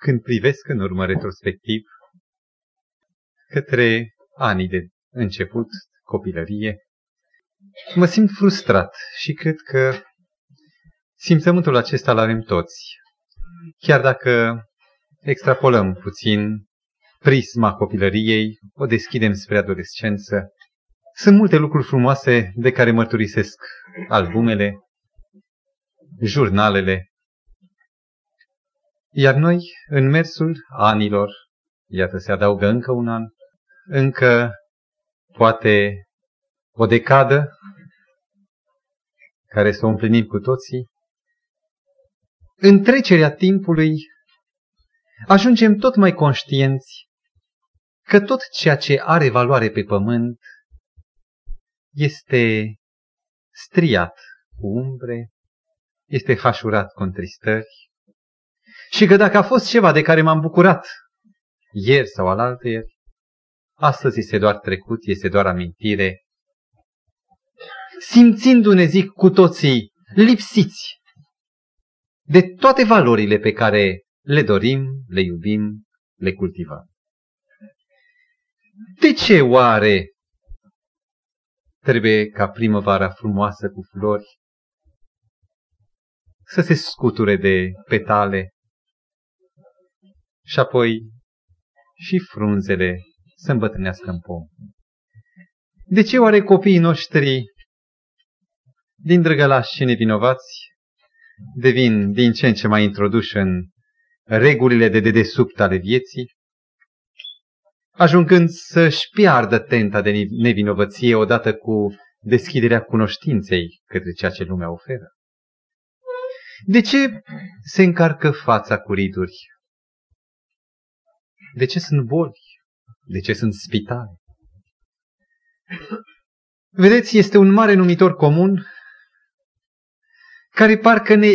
când privesc în urmă retrospectiv către anii de început, copilărie, mă simt frustrat și cred că simțământul acesta îl avem toți. Chiar dacă extrapolăm puțin prisma copilăriei, o deschidem spre adolescență, sunt multe lucruri frumoase de care mărturisesc albumele, jurnalele, iar noi, în mersul anilor, iată se adaugă încă un an, încă poate o decadă care să o împlinim cu toții, în trecerea timpului ajungem tot mai conștienți că tot ceea ce are valoare pe pământ este striat cu umbre, este hașurat cu întristări și că dacă a fost ceva de care m-am bucurat ieri sau alaltă ieri, astăzi este doar trecut, este doar amintire, simțindu-ne, zic, cu toții lipsiți de toate valorile pe care le dorim, le iubim, le cultivăm. De ce oare trebuie ca primăvara frumoasă cu flori să se scuture de petale și apoi și frunzele să îmbătrânească în pom? De ce oare copiii noștri din drăgălași și nevinovați devin din ce în ce mai introduși în regulile de dedesubt ale vieții, ajungând să-și piardă tenta de nevinovăție odată cu deschiderea cunoștinței către ceea ce lumea oferă. De ce se încarcă fața cu riduri? De ce sunt boli? De ce sunt spitale? Vedeți, este un mare numitor comun care parcă ne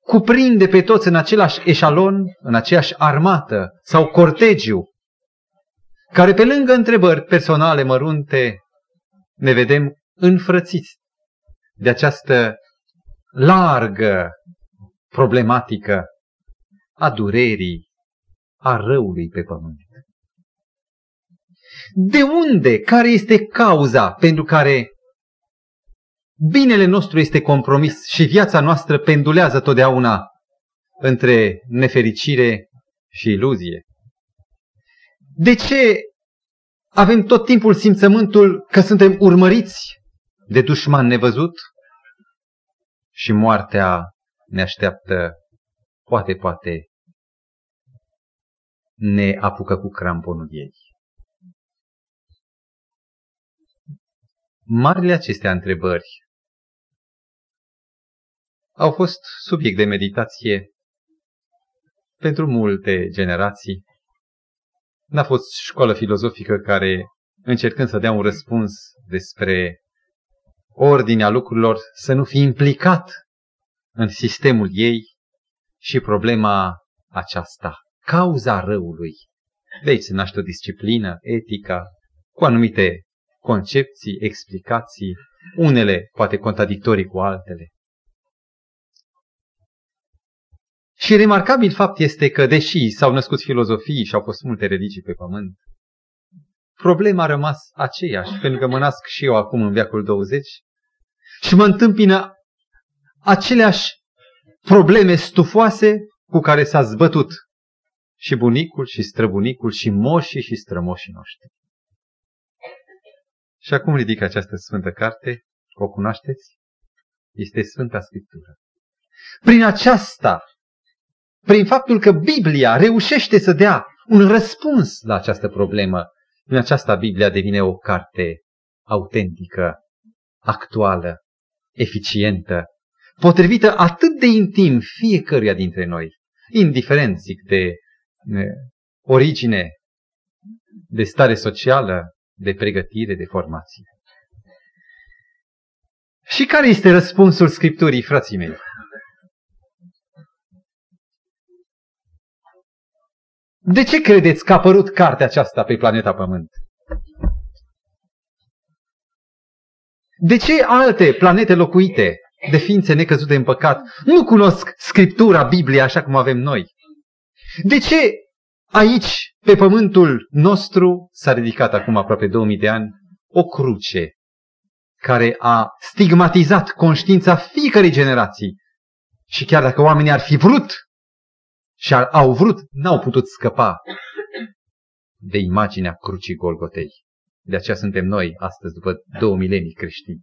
cuprinde pe toți în același eșalon, în aceeași armată sau cortegiu, care pe lângă întrebări personale mărunte ne vedem înfrățiți de această largă problematică a durerii, a răului pe pământ. De unde? Care este cauza pentru care binele nostru este compromis și viața noastră pendulează totdeauna între nefericire și iluzie. De ce avem tot timpul simțământul că suntem urmăriți de dușman nevăzut și moartea ne așteaptă, poate, poate, ne apucă cu cramponul ei. Marile acestea întrebări au fost subiect de meditație pentru multe generații. N-a fost școală filozofică care, încercând să dea un răspuns despre ordinea lucrurilor, să nu fi implicat în sistemul ei și problema aceasta, cauza răului. De aici se naște o disciplină, etica, cu anumite concepții, explicații, unele poate contradictorii cu altele. Și remarcabil fapt este că, deși s-au născut filozofii și au fost multe religii pe pământ, problema a rămas aceeași, pentru că mă nasc și eu acum în viacul 20 și mă întâmpină aceleași probleme stufoase cu care s-a zbătut și bunicul și străbunicul și moșii și strămoșii noștri. Și acum ridic această sfântă carte, o cunoașteți? Este Sfânta Scriptură. Prin aceasta prin faptul că Biblia reușește să dea un răspuns la această problemă. În aceasta Biblia devine o carte autentică, actuală, eficientă, potrivită atât de intim fiecăruia dintre noi, indiferent, zic, de origine, de stare socială, de pregătire, de formație. Și care este răspunsul Scripturii, frații mei? De ce credeți că a apărut cartea aceasta pe planeta Pământ? De ce alte planete locuite de ființe necăzute în păcat nu cunosc Scriptura, Biblia așa cum avem noi? De ce aici, pe pământul nostru, s-a ridicat acum aproape 2000 de ani o cruce care a stigmatizat conștiința fiecărei generații. Și chiar dacă oamenii ar fi vrut și ar, au vrut, n-au putut scăpa de imaginea crucii Golgotei. De aceea suntem noi astăzi, după două milenii creștini.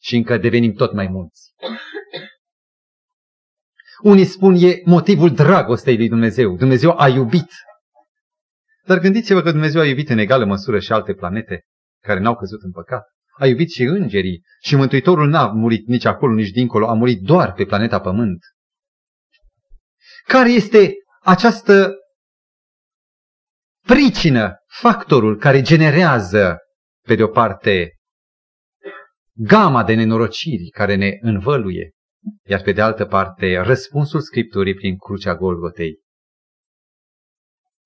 Și încă devenim tot mai mulți. Unii spun e motivul dragostei lui Dumnezeu. Dumnezeu a iubit. Dar gândiți-vă că Dumnezeu a iubit în egală măsură și alte planete care n-au căzut în păcat. A iubit și îngerii și Mântuitorul n-a murit nici acolo, nici dincolo, a murit doar pe planeta Pământ. Care este această pricină, factorul care generează, pe de o parte, gama de nenorociri care ne învăluie, iar pe de altă parte, răspunsul Scripturii prin crucea Golgotei.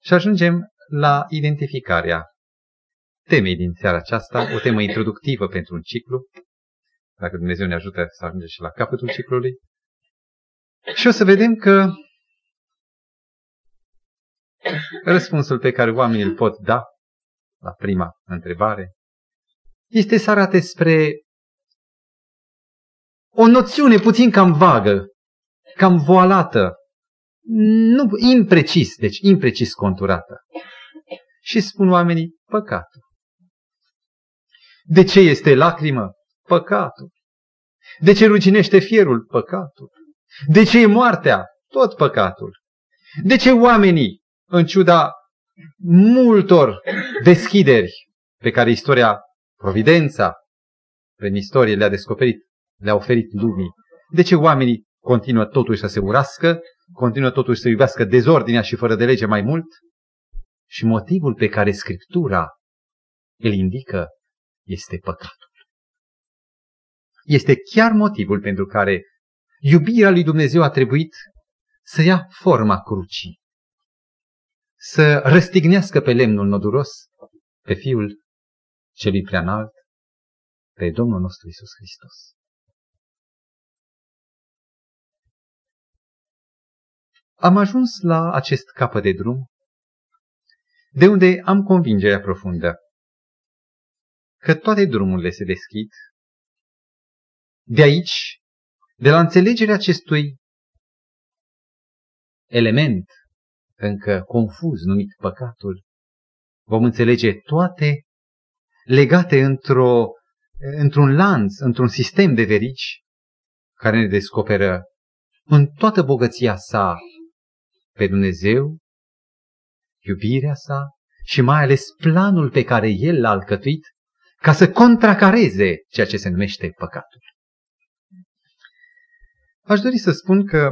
Și ajungem la identificarea temei din seara aceasta, o temă introductivă pentru un ciclu, dacă Dumnezeu ne ajută să ajungem și la capătul ciclului. Și o să vedem că răspunsul pe care oamenii îl pot da la prima întrebare este să arate spre o noțiune puțin cam vagă, cam voalată, nu imprecis, deci imprecis conturată. Și spun oamenii, păcatul. De ce este lacrimă? Păcatul. De ce ruginește fierul? Păcatul. De ce e moartea? Tot păcatul. De ce oamenii, în ciuda multor deschideri pe care istoria, providența, prin istorie le-a descoperit, le-a oferit lumii, de ce oamenii continuă totuși să se urască, continuă totuși să iubească dezordinea și fără de lege mai mult? Și motivul pe care Scriptura îl indică este păcatul. Este chiar motivul pentru care iubirea lui Dumnezeu a trebuit să ia forma crucii, să răstignească pe lemnul noduros pe Fiul celui preanalt, pe Domnul nostru Isus Hristos. Am ajuns la acest capăt de drum, de unde am convingerea profundă că toate drumurile se deschid. De aici, de la înțelegerea acestui element încă confuz numit păcatul, vom înțelege toate legate într-o, într-un lanț, într-un sistem de verici care ne descoperă în toată bogăția sa pe Dumnezeu, iubirea sa și mai ales planul pe care El l-a alcătuit ca să contracareze ceea ce se numește păcatul. Aș dori să spun că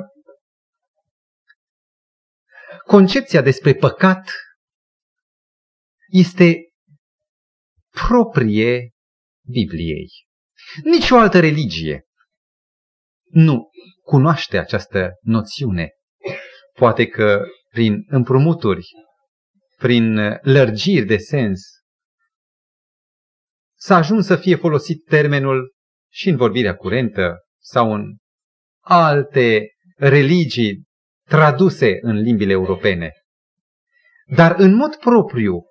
concepția despre păcat este proprie Bibliei. Nici o altă religie nu cunoaște această noțiune. Poate că prin împrumuturi, prin lărgiri de sens, s-a ajuns să fie folosit termenul și în vorbirea curentă sau în alte religii traduse în limbile europene. Dar în mod propriu,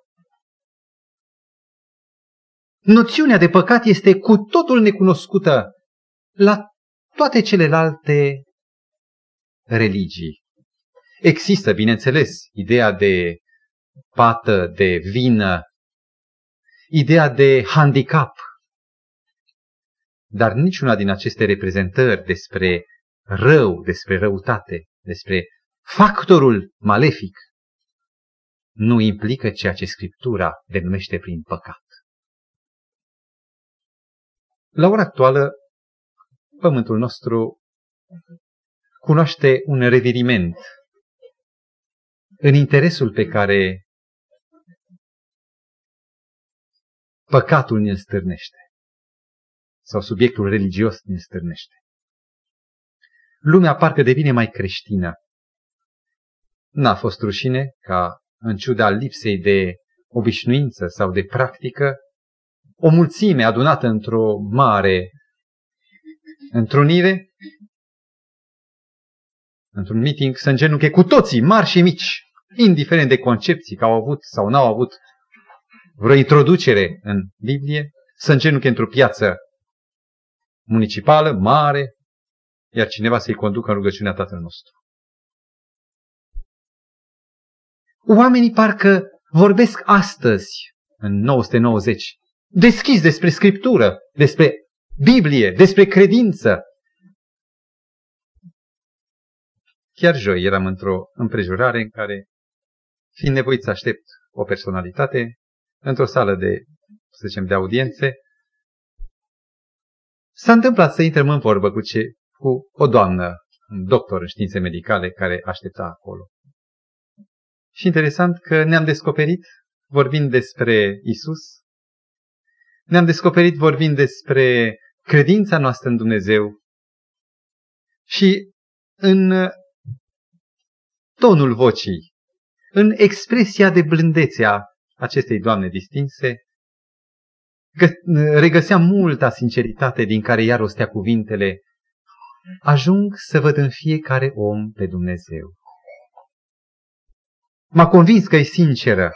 noțiunea de păcat este cu totul necunoscută la toate celelalte religii. Există, bineînțeles, ideea de pată, de vină, ideea de handicap. Dar niciuna din aceste reprezentări despre rău, despre răutate, despre factorul malefic, nu implică ceea ce Scriptura denumește prin păcat. La ora actuală, pământul nostru cunoaște un reviriment în interesul pe care păcatul ne stârnește. Sau subiectul religios ne stârnește. Lumea parcă devine mai creștină. N-a fost rușine ca, în ciuda lipsei de obișnuință sau de practică, o mulțime adunată într-o mare întrunire, într-un meeting, să îngenunche cu toții, mari și mici, indiferent de concepții că au avut sau n-au avut vreo introducere în Biblie, să îngenunche într-o piață municipală, mare, iar cineva să-i conducă în rugăciunea Tatăl nostru. Oamenii parcă vorbesc astăzi, în 990, deschis despre Scriptură, despre Biblie, despre credință. Chiar joi eram într-o împrejurare în care, fiind nevoit să aștept o personalitate, într-o sală de, să zicem, de audiențe, s-a întâmplat să intrăm în vorbă cu, ce, cu o doamnă, un doctor în științe medicale, care aștepta acolo. Și interesant că ne-am descoperit, vorbind despre Isus, ne-am descoperit vorbind despre credința noastră în Dumnezeu. Și în tonul vocii, în expresia de blândețe a acestei doamne distinse, regăseam multa sinceritate din care ea rostea cuvintele, ajung să văd în fiecare om pe Dumnezeu. M-a convins că e sinceră,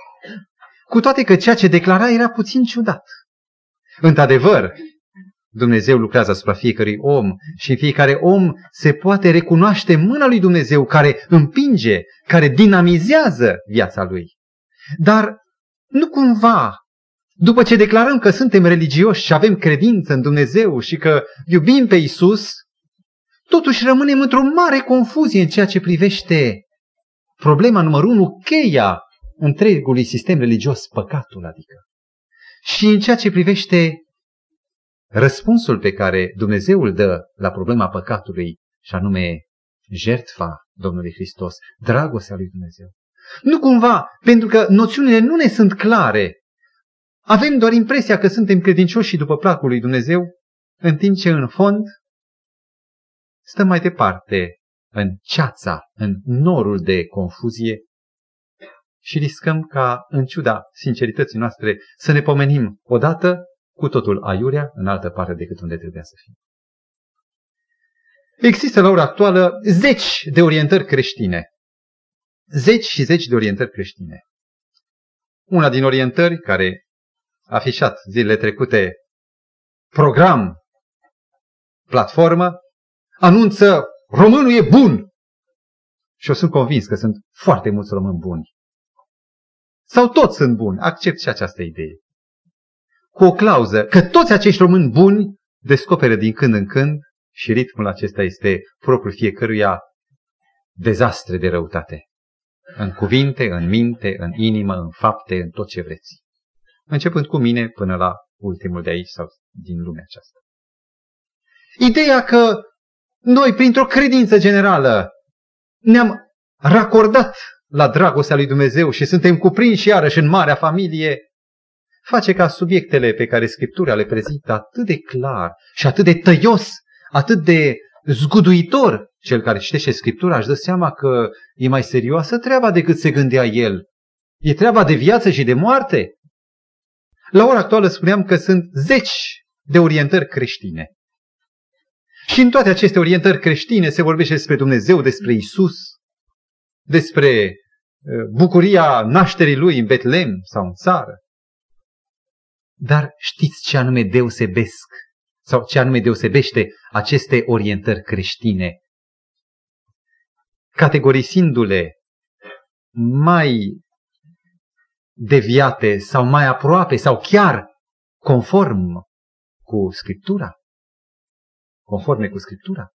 cu toate că ceea ce declara era puțin ciudat. Într-adevăr, Dumnezeu lucrează asupra fiecărui om și în fiecare om se poate recunoaște mâna lui Dumnezeu care împinge, care dinamizează viața lui. Dar nu cumva, după ce declarăm că suntem religioși și avem credință în Dumnezeu și că iubim pe Isus, totuși rămânem într-o mare confuzie în ceea ce privește problema numărul unu, cheia întregului sistem religios, păcatul adică. Și în ceea ce privește răspunsul pe care Dumnezeu îl dă la problema păcatului, și anume jertfa Domnului Hristos, dragostea lui Dumnezeu. Nu cumva, pentru că noțiunile nu ne sunt clare. Avem doar impresia că suntem credincioși și după placul lui Dumnezeu, în timp ce în fond stăm mai departe în ceața, în norul de confuzie și riscăm ca, în ciuda sincerității noastre, să ne pomenim odată cu totul aiurea în altă parte decât unde trebuia să fim. Există la ora actuală zeci de orientări creștine. Zeci și zeci de orientări creștine. Una din orientări care a afișat zilele trecute program, platformă, anunță românul e bun. Și eu sunt convins că sunt foarte mulți români buni. Sau toți sunt buni. Accept și această idee cu o clauză că toți acești români buni descoperă din când în când și ritmul acesta este propriul fiecăruia dezastre de răutate. În cuvinte, în minte, în inimă, în fapte, în tot ce vreți. Începând cu mine până la ultimul de aici sau din lumea aceasta. Ideea că noi, printr-o credință generală, ne-am racordat la dragostea lui Dumnezeu și suntem cuprinși iarăși în marea familie, face ca subiectele pe care Scriptura le prezintă atât de clar și atât de tăios, atât de zguduitor, cel care citește Scriptura își dă seama că e mai serioasă treaba decât se gândea el. E treaba de viață și de moarte. La ora actuală spuneam că sunt zeci de orientări creștine. Și în toate aceste orientări creștine se vorbește despre Dumnezeu, despre Isus, despre uh, bucuria nașterii lui în Betlem sau în țară. Dar știți ce anume deosebesc sau ce anume deosebește aceste orientări creștine? Categorisindu-le mai deviate sau mai aproape sau chiar conform cu Scriptura, conforme cu Scriptura,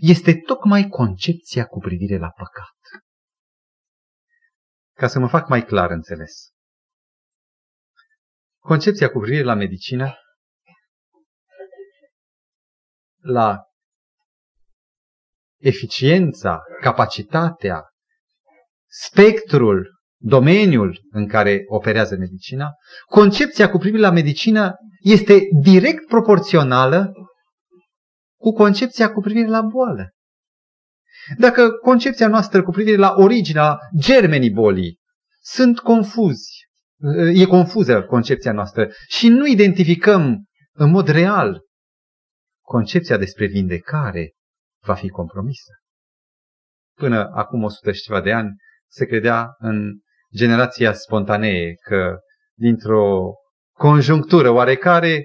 este tocmai concepția cu privire la păcat. Ca să mă fac mai clar înțeles. Concepția cu privire la medicină, la eficiența, capacitatea, spectrul, domeniul în care operează medicina, concepția cu privire la medicină este direct proporțională cu concepția cu privire la boală. Dacă concepția noastră cu privire la originea germenii bolii sunt confuzi, e confuză concepția noastră și nu identificăm în mod real concepția despre vindecare va fi compromisă. până acum 100 și ceva de ani, se credea în generația spontanee, că dintr-o conjunctură oarecare,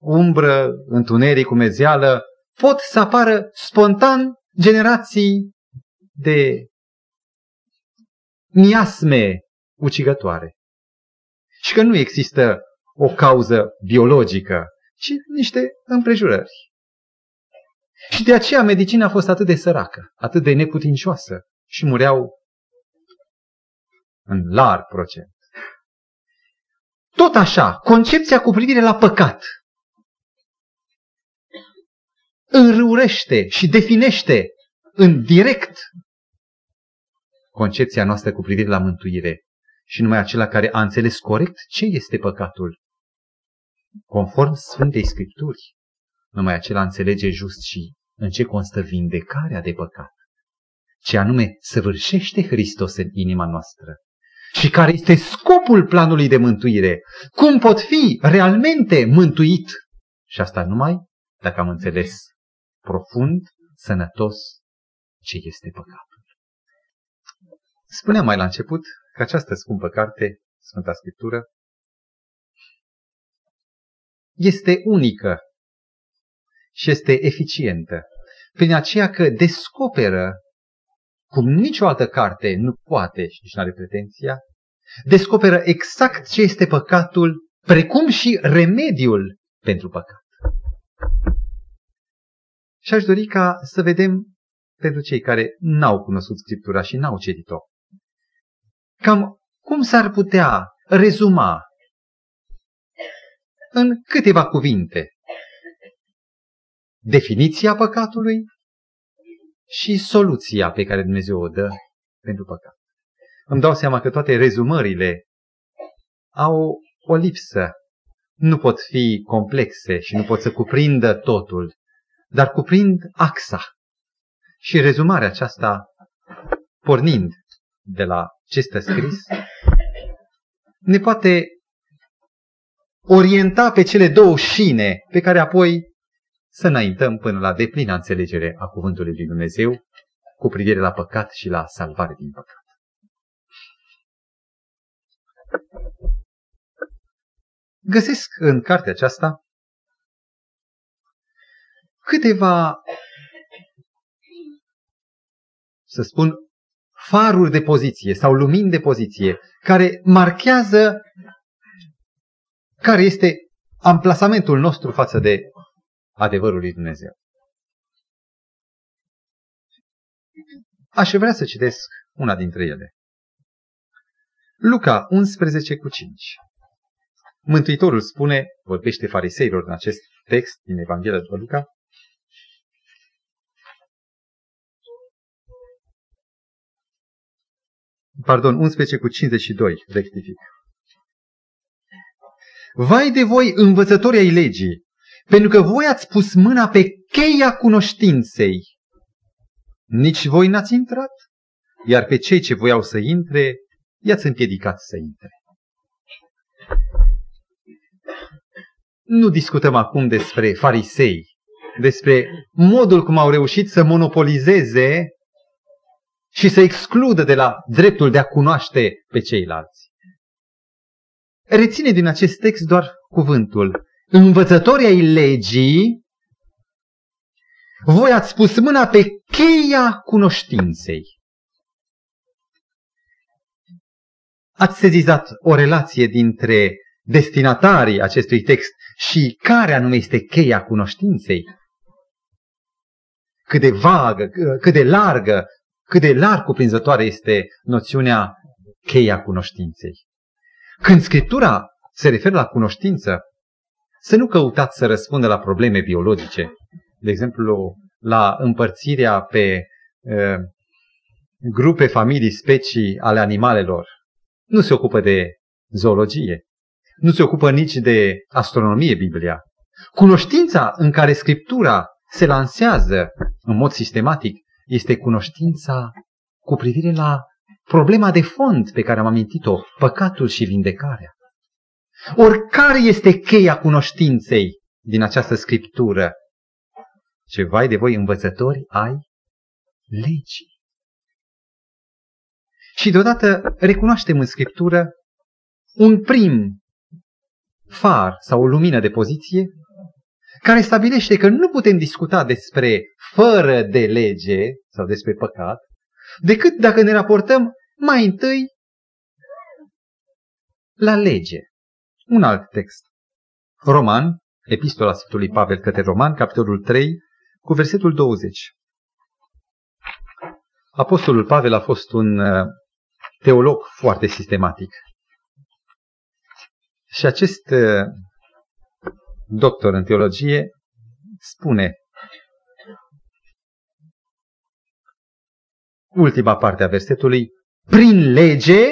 umbră, întuneric, umezeală, pot să apară spontan generații de miasme ucigătoare. Și că nu există o cauză biologică, ci niște împrejurări. Și de aceea medicina a fost atât de săracă, atât de neputincioasă și mureau în larg procent. Tot așa, concepția cu privire la păcat înrăurește și definește în direct concepția noastră cu privire la mântuire și numai acela care a înțeles corect ce este păcatul. Conform Sfântei Scripturi, numai acela înțelege just și în ce constă vindecarea de păcat, ce anume săvârșește Hristos în inima noastră și care este scopul planului de mântuire. Cum pot fi realmente mântuit? Și asta numai dacă am înțeles profund, sănătos, ce este păcatul. Spuneam mai la început că această scumpă carte, Sfânta Scriptură, este unică și este eficientă, prin aceea că descoperă, cum nicio altă carte nu poate și nici nu are pretenția, descoperă exact ce este păcatul, precum și remediul pentru păcat. Și aș dori ca să vedem pentru cei care n-au cunoscut Scriptura și n-au citit-o. Cam cum s-ar putea rezuma în câteva cuvinte definiția păcatului și soluția pe care Dumnezeu o dă pentru păcat. Îmi dau seama că toate rezumările au o lipsă. Nu pot fi complexe și nu pot să cuprindă totul, dar cuprind axa. Și rezumarea aceasta, pornind de la ce este scris, ne poate orienta pe cele două șine pe care apoi să înaintăm până la deplină înțelegere a Cuvântului lui Dumnezeu cu privire la păcat și la salvare din păcat. Găsesc în cartea aceasta câteva, să spun, faruri de poziție sau lumini de poziție care marchează care este amplasamentul nostru față de adevărul lui Dumnezeu. Aș vrea să citesc una dintre ele. Luca 11 cu 5. Mântuitorul spune, vorbește fariseilor în acest text din Evanghelia după Luca, pardon, 11 cu 52, rectific. Vai de voi, învățători ai legii, pentru că voi ați pus mâna pe cheia cunoștinței. Nici voi n-ați intrat, iar pe cei ce voiau să intre, i-ați împiedicat să intre. Nu discutăm acum despre farisei, despre modul cum au reușit să monopolizeze și să excludă de la dreptul de a cunoaște pe ceilalți. Reține din acest text doar cuvântul. Învățătorii ai legii, voi ați pus mâna pe cheia cunoștinței. Ați sezizat o relație dintre destinatarii acestui text și care anume este cheia cunoștinței? Cât de vagă, cât de largă, cât de larg cuprinzătoare este noțiunea cheia cunoștinței. Când Scriptura se referă la cunoștință, să nu căutați să răspundă la probleme biologice. De exemplu, la împărțirea pe uh, grupe, familii, specii ale animalelor. Nu se ocupă de zoologie. Nu se ocupă nici de astronomie Biblia. Cunoștința în care Scriptura se lansează în mod sistematic este cunoștința cu privire la problema de fond pe care am amintit-o, păcatul și vindecarea. Oricare este cheia cunoștinței din această scriptură? Ce vai de voi învățători ai legii. Și deodată recunoaștem în Scriptură un prim far sau o lumină de poziție care stabilește că nu putem discuta despre fără de lege sau despre păcat, decât dacă ne raportăm mai întâi la lege. Un alt text. Roman, epistola Sfântului Pavel către Roman, capitolul 3, cu versetul 20. Apostolul Pavel a fost un uh, teolog foarte sistematic. Și acest uh, doctor în teologie spune ultima parte a versetului, prin lege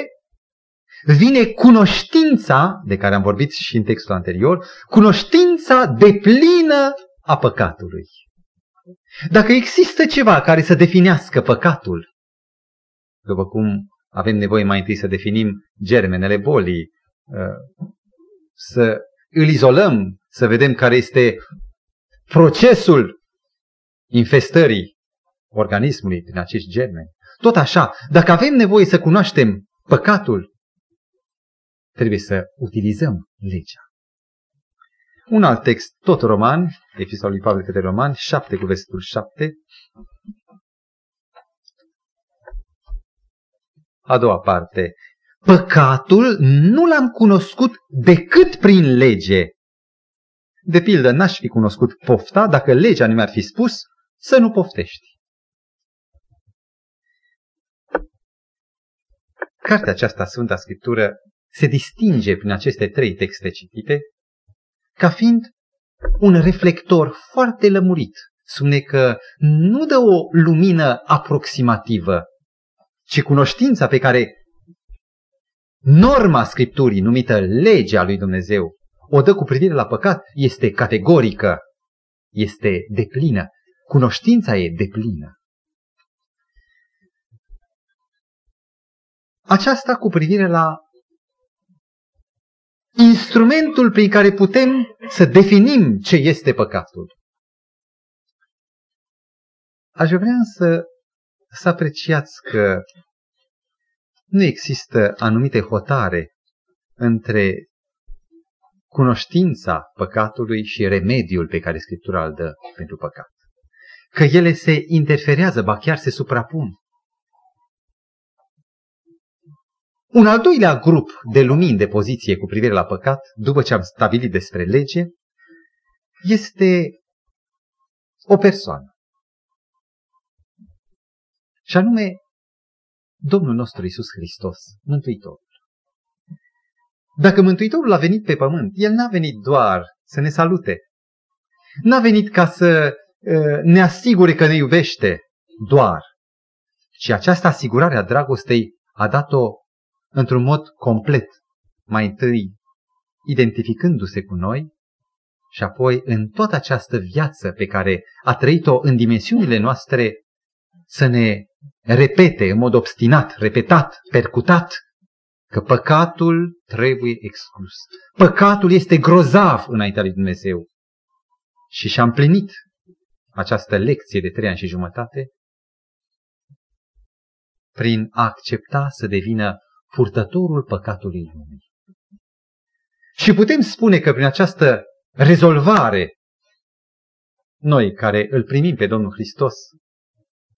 vine cunoștința, de care am vorbit și în textul anterior, cunoștința deplină a păcatului. Dacă există ceva care să definească păcatul, după cum avem nevoie mai întâi să definim germenele bolii, uh, să îl izolăm, să vedem care este procesul infestării organismului prin acești germeni. Tot așa, dacă avem nevoie să cunoaștem păcatul, trebuie să utilizăm legea. Un alt text, tot roman, epistola lui Pavel către roman, 7 cu versetul 7. A doua parte. Păcatul nu l-am cunoscut decât prin lege. De pildă, n-aș fi cunoscut pofta dacă legea nu mi-ar fi spus să nu poftești. Cartea aceasta, Sfânta Scriptură, se distinge prin aceste trei texte citite ca fiind un reflector foarte lămurit. Spune că nu dă o lumină aproximativă, ci cunoștința pe care norma Scripturii, numită legea lui Dumnezeu, o dă cu privire la păcat, este categorică, este deplină. Cunoștința e deplină. Aceasta cu privire la instrumentul prin care putem să definim ce este păcatul. Aș vrea însă să apreciați că nu există anumite hotare între cunoștința păcatului și remediul pe care Scriptura îl dă pentru păcat. Că ele se interferează, ba chiar se suprapun. Un al doilea grup de lumini de poziție cu privire la păcat, după ce am stabilit despre lege, este o persoană. Și anume Domnul nostru Isus Hristos, Mântuitorul. Dacă Mântuitorul a venit pe pământ, El n-a venit doar să ne salute. N-a venit ca să uh, ne asigure că ne iubește doar, ci această asigurare a dragostei a dat-o într-un mod complet, mai întâi identificându-se cu noi și apoi în toată această viață pe care a trăit-o în dimensiunile noastre să ne repete în mod obstinat, repetat, percutat, că păcatul trebuie exclus. Păcatul este grozav înaintea lui Dumnezeu. Și și-a împlinit această lecție de trei ani și jumătate prin a accepta să devină purtătorul păcatului lumii. Și putem spune că prin această rezolvare, noi care îl primim pe Domnul Hristos,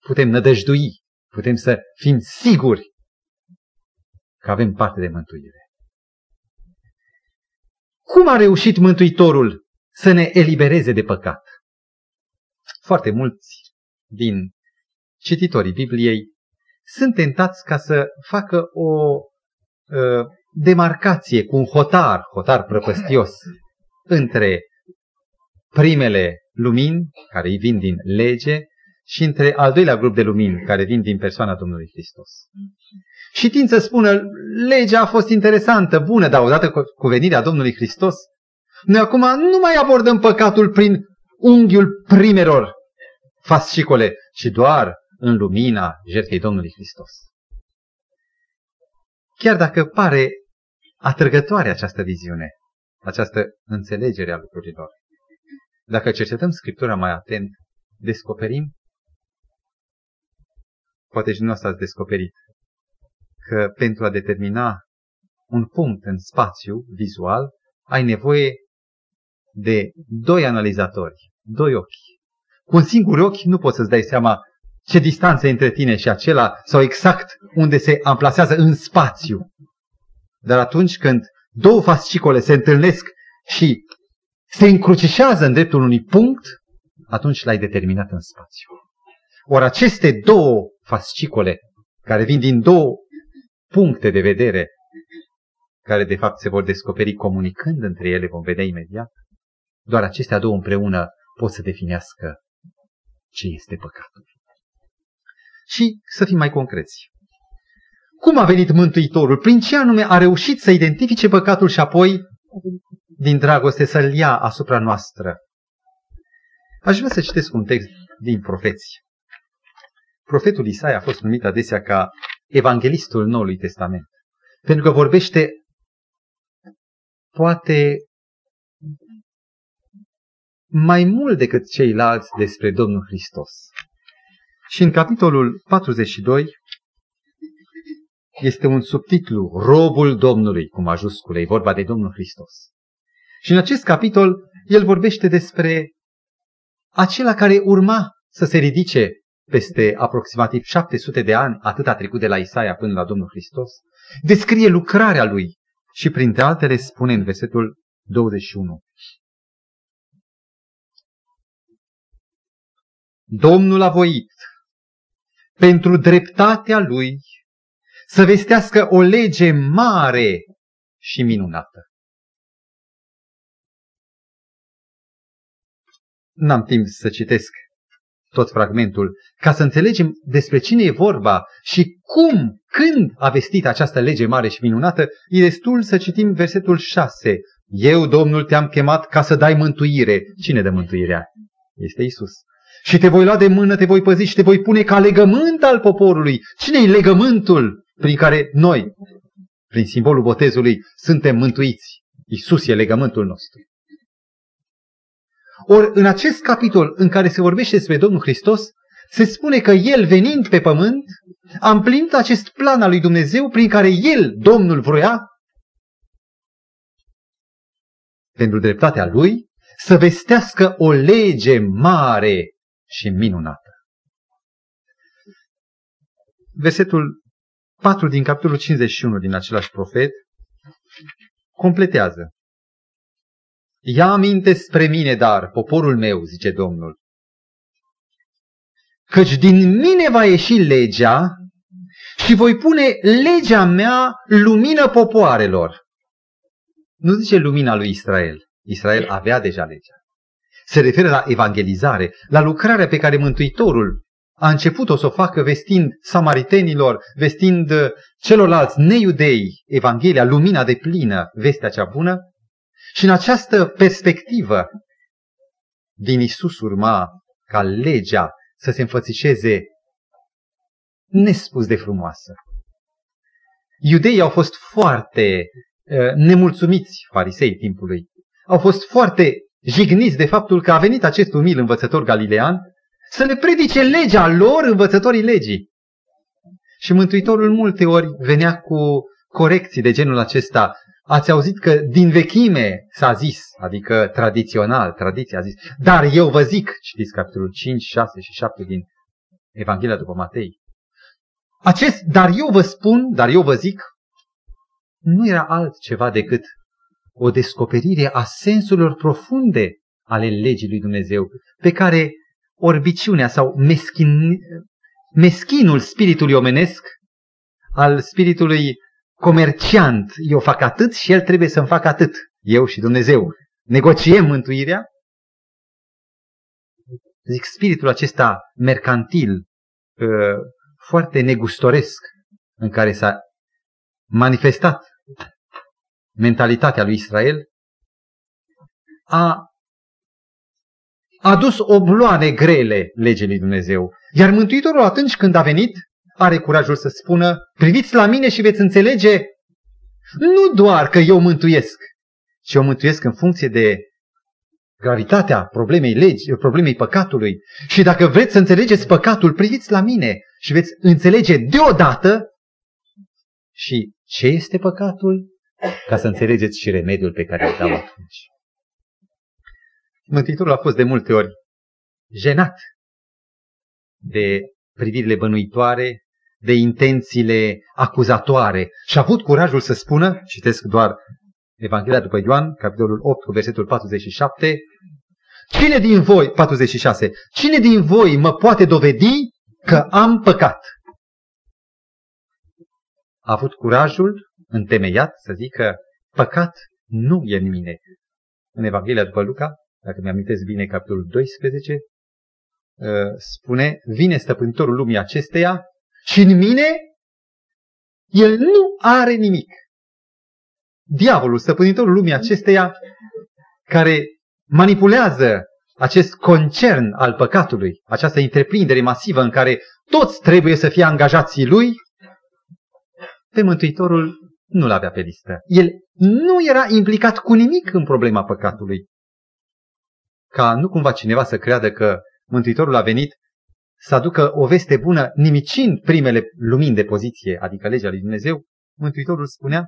putem nădăjdui, putem să fim siguri că avem parte de mântuire. Cum a reușit Mântuitorul să ne elibereze de păcat? Foarte mulți din cititorii Bibliei sunt tentați ca să facă o uh, demarcație cu un hotar, hotar prăpăstios, între primele lumini care îi vin din lege și între al doilea grup de lumini care vin din persoana Domnului Hristos. Și tind să spună, legea a fost interesantă, bună, dar odată cu venirea Domnului Hristos, noi acum nu mai abordăm păcatul prin unghiul primelor fascicole, ci doar în lumina jertfei Domnului Hristos. Chiar dacă pare atrăgătoare această viziune, această înțelegere a lucrurilor, dacă cercetăm Scriptura mai atent, descoperim poate și dumneavoastră ați descoperit, că pentru a determina un punct în spațiu vizual, ai nevoie de doi analizatori, doi ochi. Cu un singur ochi nu poți să-ți dai seama ce distanță între tine și acela sau exact unde se amplasează în spațiu. Dar atunci când două fascicole se întâlnesc și se încrucișează în dreptul unui punct, atunci l-ai determinat în spațiu. Ori aceste două fascicole, care vin din două puncte de vedere, care de fapt se vor descoperi comunicând între ele, vom vedea imediat, doar acestea două împreună pot să definească ce este păcatul. Și să fim mai concreți. Cum a venit Mântuitorul? Prin ce anume a reușit să identifice păcatul și apoi, din dragoste, să-l ia asupra noastră? Aș vrea să citesc un text din profeții. Profetul Isaia a fost numit adesea ca evanghelistul Noului Testament, pentru că vorbește poate mai mult decât ceilalți despre Domnul Hristos. Și în capitolul 42 este un subtitlu, Robul Domnului, cu majuscule, e vorba de Domnul Hristos. Și în acest capitol el vorbește despre acela care urma să se ridice peste aproximativ 700 de ani, atât a trecut de la Isaia până la Domnul Hristos, descrie lucrarea lui și printre altele spune în versetul 21. Domnul a voit pentru dreptatea lui să vestească o lege mare și minunată. N-am timp să citesc tot fragmentul, ca să înțelegem despre cine e vorba și cum, când a vestit această lege mare și minunată, e destul să citim versetul 6. Eu, Domnul, te-am chemat ca să dai mântuire. Cine dă mântuirea? Este Isus. Și te voi lua de mână, te voi păzi și te voi pune ca legământ al poporului. cine e legământul prin care noi, prin simbolul botezului, suntem mântuiți? Isus e legământul nostru. Ori în acest capitol în care se vorbește despre Domnul Hristos, se spune că El venind pe pământ a împlinit acest plan al lui Dumnezeu prin care El, Domnul, vroia pentru dreptatea Lui să vestească o lege mare și minunată. Versetul 4 din capitolul 51 din același profet completează. Ia aminte spre mine, dar, poporul meu, zice Domnul, căci din mine va ieși legea și voi pune legea mea lumină popoarelor. Nu zice lumina lui Israel. Israel avea deja legea. Se referă la evangelizare, la lucrarea pe care Mântuitorul a început-o să o facă vestind samaritenilor, vestind celorlalți neiudei Evanghelia, lumina de plină, vestea cea bună, și în această perspectivă, din Isus urma ca legea să se înfățișeze nespus de frumoasă. Iudeii au fost foarte uh, nemulțumiți, farisei timpului. Au fost foarte jigniți de faptul că a venit acest umil învățător galilean să le predice legea lor, învățătorii legii. Și Mântuitorul multe ori venea cu corecții de genul acesta. Ați auzit că din vechime s-a zis, adică tradițional, tradiția a zis, dar eu vă zic, citiți capitolul 5, 6 și 7 din Evanghelia după Matei. Acest, dar eu vă spun, dar eu vă zic, nu era altceva decât o descoperire a sensurilor profunde ale legii lui Dumnezeu, pe care orbiciunea sau meschin, meschinul spiritului omenesc, al spiritului comerciant, eu fac atât și el trebuie să-mi facă atât, eu și Dumnezeu. Negociem mântuirea? Zic, spiritul acesta mercantil, uh, foarte negustoresc, în care s-a manifestat mentalitatea lui Israel, a adus obloane grele legii lui Dumnezeu. Iar Mântuitorul atunci când a venit, are curajul să spună, priviți la mine și veți înțelege nu doar că eu mântuiesc, ci eu mântuiesc în funcție de gravitatea problemei legi, problemei păcatului. Și dacă vreți să înțelegeți păcatul, priviți la mine și veți înțelege deodată și ce este păcatul, ca să înțelegeți și remediul pe care îl dau atunci. Mântuitorul a fost de multe ori jenat de privirile bănuitoare, de intențiile acuzatoare și a avut curajul să spună, citesc doar Evanghelia după Ioan, capitolul 8, cu versetul 47, Cine din voi, 46, cine din voi mă poate dovedi că am păcat? A avut curajul întemeiat să zică, păcat nu e în mine. În Evanghelia după Luca, dacă mi-amintesc bine capitolul 12, uh, spune, vine stăpânitorul lumii acesteia și în mine el nu are nimic. Diavolul, stăpânitorul lumii acesteia, care manipulează acest concern al păcatului, această întreprindere masivă în care toți trebuie să fie angajații lui, pe Mântuitorul nu l-avea pe listă. El nu era implicat cu nimic în problema păcatului. Ca nu cumva cineva să creadă că Mântuitorul a venit să aducă o veste bună nimicind primele lumini de poziție, adică legea lui Dumnezeu, Mântuitorul spunea,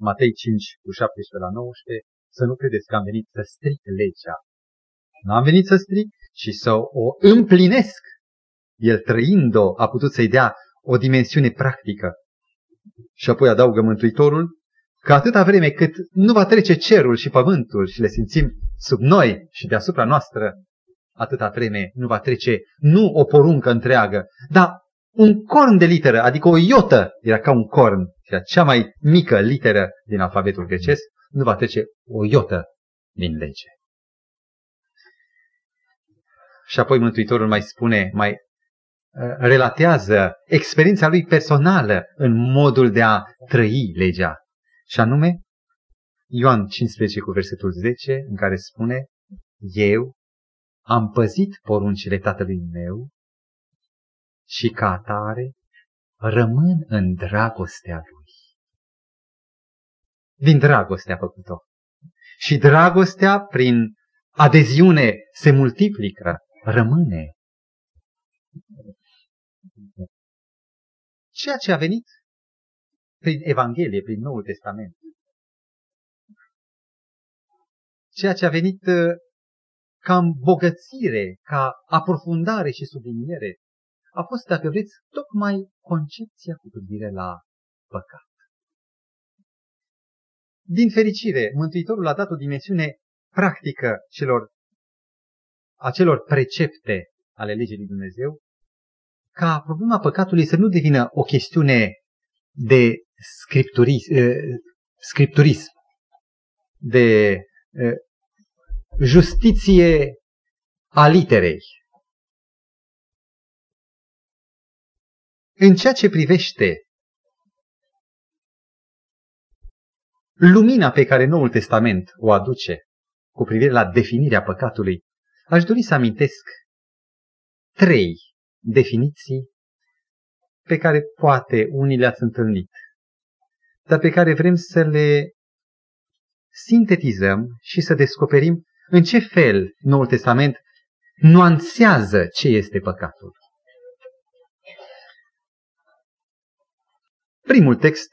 Matei 5, cu 17 la 19, să nu credeți că am venit să stric legea. Nu am venit să stric, ci să o împlinesc. El trăind-o a putut să-i dea o dimensiune practică. Și apoi adaugă Mântuitorul că atâta vreme cât nu va trece cerul și pământul și le simțim sub noi și deasupra noastră, atâta vreme nu va trece nu o poruncă întreagă, dar un corn de literă, adică o iotă, era ca un corn, era cea mai mică literă din alfabetul grecesc, nu va trece o iotă din lege. Și apoi Mântuitorul mai spune, mai uh, relatează experiența lui personală în modul de a trăi legea. Și anume, Ioan 15 cu versetul 10, în care spune, Eu am păzit poruncile tatălui meu și ca atare rămân în dragostea lui. Din dragoste a făcut-o. Și dragostea, prin adeziune, se multiplică, rămâne. Ceea ce a venit prin Evanghelie, prin Noul Testament, ceea ce a venit uh, ca îmbogățire, ca aprofundare și subliniere, a fost, dacă vreți, tocmai concepția cu privire la păcat. Din fericire, Mântuitorul a dat o dimensiune practică celor, acelor precepte ale legii lui Dumnezeu, ca problema păcatului să nu devină o chestiune de scripturism, eh, scripturism de eh, justiție a literei. În ceea ce privește lumina pe care Noul Testament o aduce cu privire la definirea păcatului, aș dori să amintesc trei definiții pe care poate unii le-ați întâlnit, dar pe care vrem să le sintetizăm și să descoperim în ce fel Noul Testament nuanțează ce este păcatul. Primul text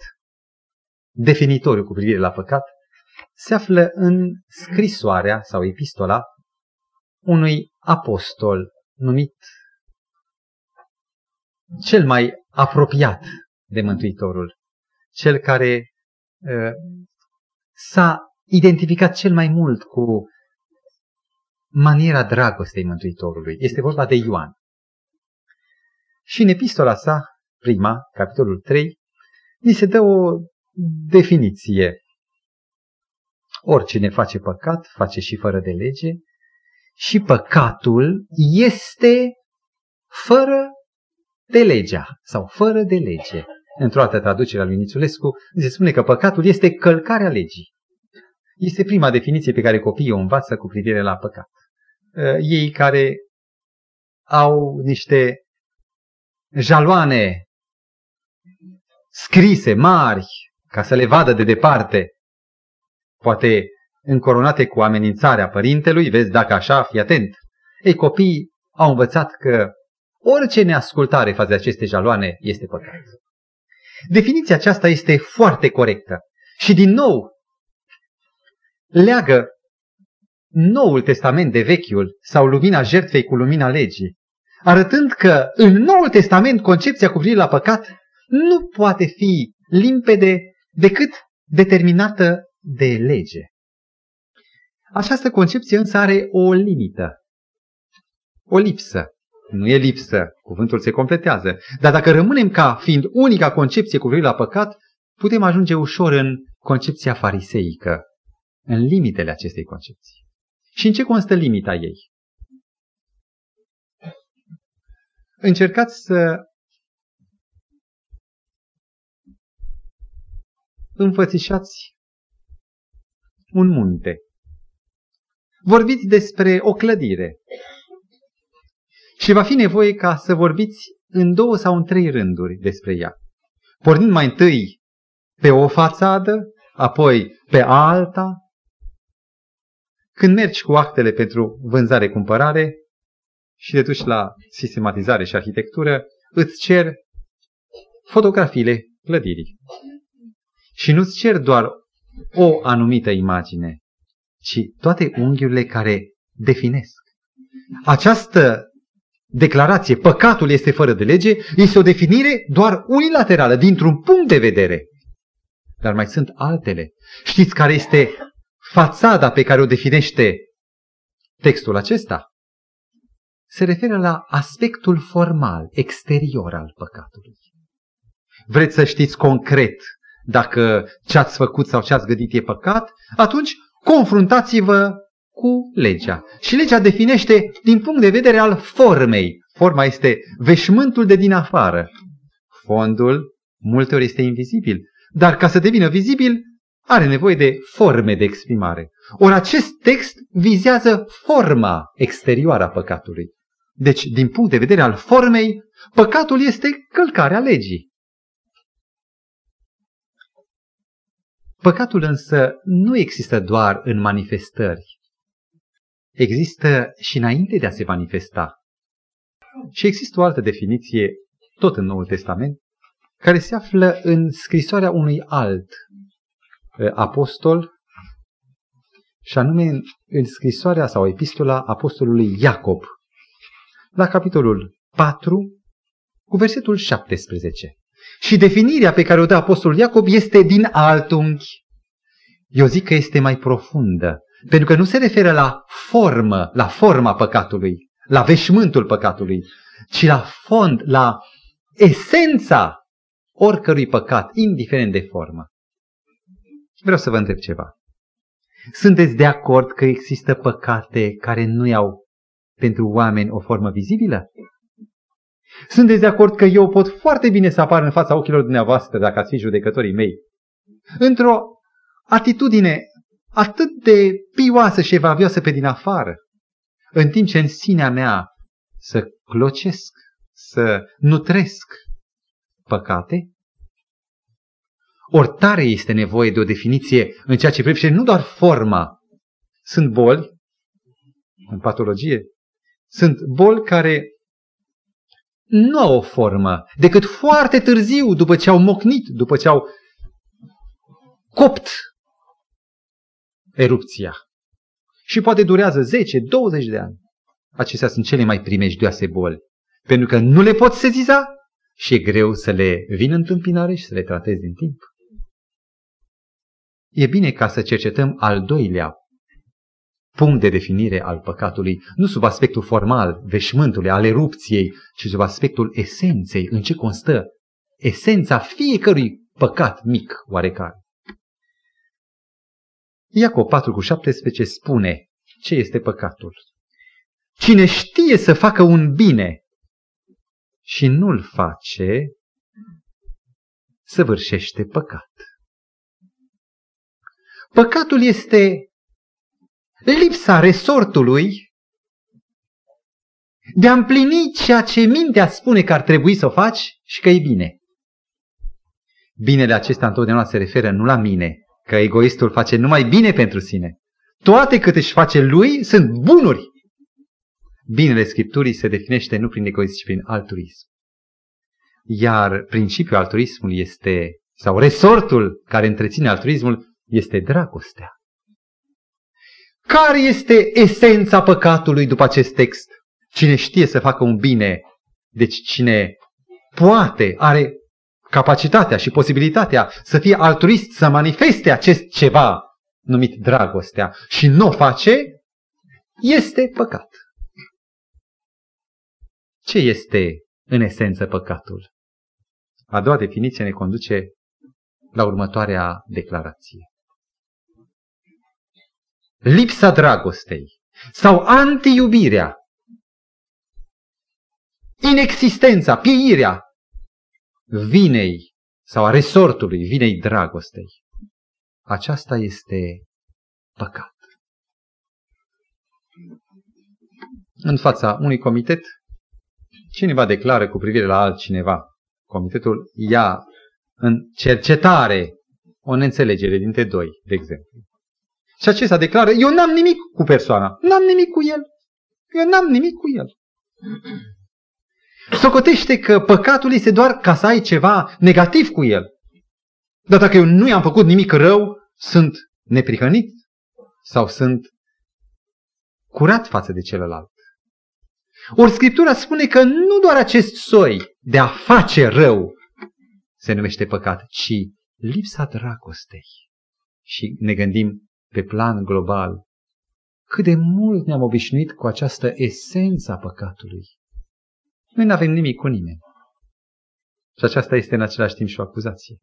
definitoriu cu privire la păcat se află în scrisoarea sau epistola unui apostol numit cel mai apropiat de Mântuitorul, cel care uh, s-a identificat cel mai mult cu maniera dragostei Mântuitorului. Este vorba de Ioan. Și în epistola sa, prima, capitolul 3, ni se dă o definiție. Oricine face păcat, face și fără de lege și păcatul este fără de legea sau fără de lege. Într-o altă traducere a lui Nițulescu se spune că păcatul este călcarea legii. Este prima definiție pe care copiii o învață cu privire la păcat. Uh, ei care au niște jaloane scrise, mari, ca să le vadă de departe, poate încoronate cu amenințarea părintelui, vezi dacă așa, fii atent. Ei, copiii au învățat că orice neascultare față de aceste jaloane este păcat. Definiția aceasta este foarte corectă. Și din nou, leagă Noul Testament de Vechiul sau lumina jertfei cu lumina legii, arătând că în Noul Testament concepția cu privire la păcat nu poate fi limpede decât determinată de lege. Această concepție însă are o limită, o lipsă. Nu e lipsă, cuvântul se completează. Dar dacă rămânem ca fiind unica concepție cu privire la păcat, putem ajunge ușor în concepția fariseică, în limitele acestei concepții. Și în ce constă limita ei? Încercați să înfățișați un munte. Vorbiți despre o clădire. Și va fi nevoie ca să vorbiți în două sau în trei rânduri despre ea. Pornind mai întâi pe o fațadă, apoi pe alta. Când mergi cu actele pentru vânzare-cumpărare și te duci la sistematizare și arhitectură, îți cer fotografiile clădirii. Și nu-ți cer doar o anumită imagine, ci toate unghiurile care definesc. Această declarație, păcatul este fără de lege, este o definire doar unilaterală, dintr-un punct de vedere. Dar mai sunt altele. Știți care este fațada pe care o definește textul acesta? Se referă la aspectul formal, exterior al păcatului. Vreți să știți concret dacă ce ați făcut sau ce ați gândit e păcat? Atunci confruntați-vă cu legea. Și legea definește din punct de vedere al formei. Forma este veșmântul de din afară. Fondul multe ori este invizibil, dar ca să devină vizibil are nevoie de forme de exprimare. Ori acest text vizează forma exterioară a păcatului. Deci, din punct de vedere al formei, păcatul este călcarea legii. Păcatul însă nu există doar în manifestări există și înainte de a se manifesta. Și există o altă definiție, tot în Noul Testament, care se află în scrisoarea unui alt uh, apostol, și anume în scrisoarea sau epistola apostolului Iacob, la capitolul 4, cu versetul 17. Și definirea pe care o dă apostolul Iacob este din alt unghi. Eu zic că este mai profundă pentru că nu se referă la formă, la forma păcatului, la veșmântul păcatului, ci la fond, la esența oricărui păcat, indiferent de formă. Vreau să vă întreb ceva. Sunteți de acord că există păcate care nu au pentru oameni o formă vizibilă? Sunteți de acord că eu pot foarte bine să apar în fața ochilor dumneavoastră, dacă ați fi judecătorii mei, într-o atitudine atât de pioasă și evavioasă pe din afară, în timp ce în sinea mea să clocesc, să nutresc păcate, ori tare este nevoie de o definiție în ceea ce privește nu doar forma. Sunt boli, în patologie, sunt boli care nu au o formă, decât foarte târziu, după ce au mocnit, după ce au copt erupția. Și poate durează 10-20 de ani. Acestea sunt cele mai primejdioase boli. Pentru că nu le poți seziza și e greu să le vin întâmpinare și să le tratezi din timp. E bine ca să cercetăm al doilea punct de definire al păcatului, nu sub aspectul formal, veșmântului, al erupției, ci sub aspectul esenței, în ce constă esența fiecărui păcat mic oarecare. Iacob 4 cu 17 spune ce este păcatul. Cine știe să facă un bine și nu-l face, săvârșește păcat. Păcatul este lipsa resortului de a împlini ceea ce mintea spune că ar trebui să o faci și că e bine. Binele acesta întotdeauna se referă nu la mine, că egoistul face numai bine pentru sine, toate cât își face lui sunt bunuri. Binele Scripturii se definește nu prin egoism, ci prin altruism. Iar principiul altruismului este, sau resortul care întreține altruismul, este dragostea. Care este esența păcatului după acest text? Cine știe să facă un bine, deci cine poate, are capacitatea și posibilitatea să fie altruist, să manifeste acest ceva numit dragostea și nu o face, este păcat. Ce este în esență păcatul? A doua definiție ne conduce la următoarea declarație. Lipsa dragostei sau antiiubirea, inexistența, pieirea vinei sau a resortului vinei dragostei. Aceasta este păcat. În fața unui comitet, cineva declară cu privire la altcineva. Comitetul ia în cercetare o neînțelegere dintre doi, de exemplu. Și acesta declară, eu n-am nimic cu persoana, n-am nimic cu el, eu n-am nimic cu el. Socotește că păcatul este doar ca să ai ceva negativ cu el. Dar dacă eu nu i-am făcut nimic rău, sunt neprihănit sau sunt curat față de celălalt. Ori Scriptura spune că nu doar acest soi de a face rău se numește păcat, ci lipsa dragostei. Și ne gândim pe plan global cât de mult ne-am obișnuit cu această esență a păcatului. Noi nu avem nimic cu nimeni. Și aceasta este în același timp și o acuzație.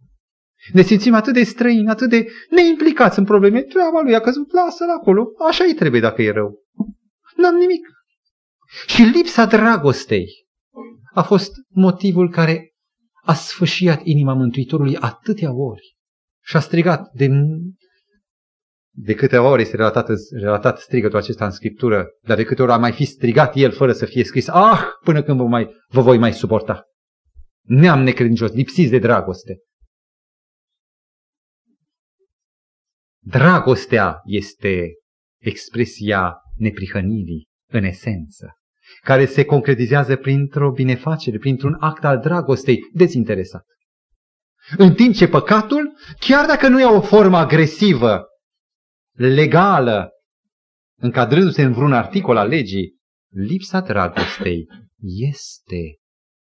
Ne simțim atât de străini, atât de neimplicați în probleme. Treaba lui a căzut, lasă-l acolo. Așa îi trebuie dacă e rău. N-am nimic. Și lipsa dragostei a fost motivul care a sfâșiat inima Mântuitorului atâtea ori. Și a strigat de, de câteva ori este relatat, relatat strigătul acesta în Scriptură, dar de câte ori a mai fi strigat el fără să fie scris, ah, până când vă, mai, vă voi mai suporta. Neam necredincios, lipsiți de dragoste. Dragostea este expresia neprihănirii în esență, care se concretizează printr-o binefacere, printr-un act al dragostei dezinteresat. În timp ce păcatul, chiar dacă nu e o formă agresivă, legală, încadrându-se în vreun articol al legii, lipsa dragostei este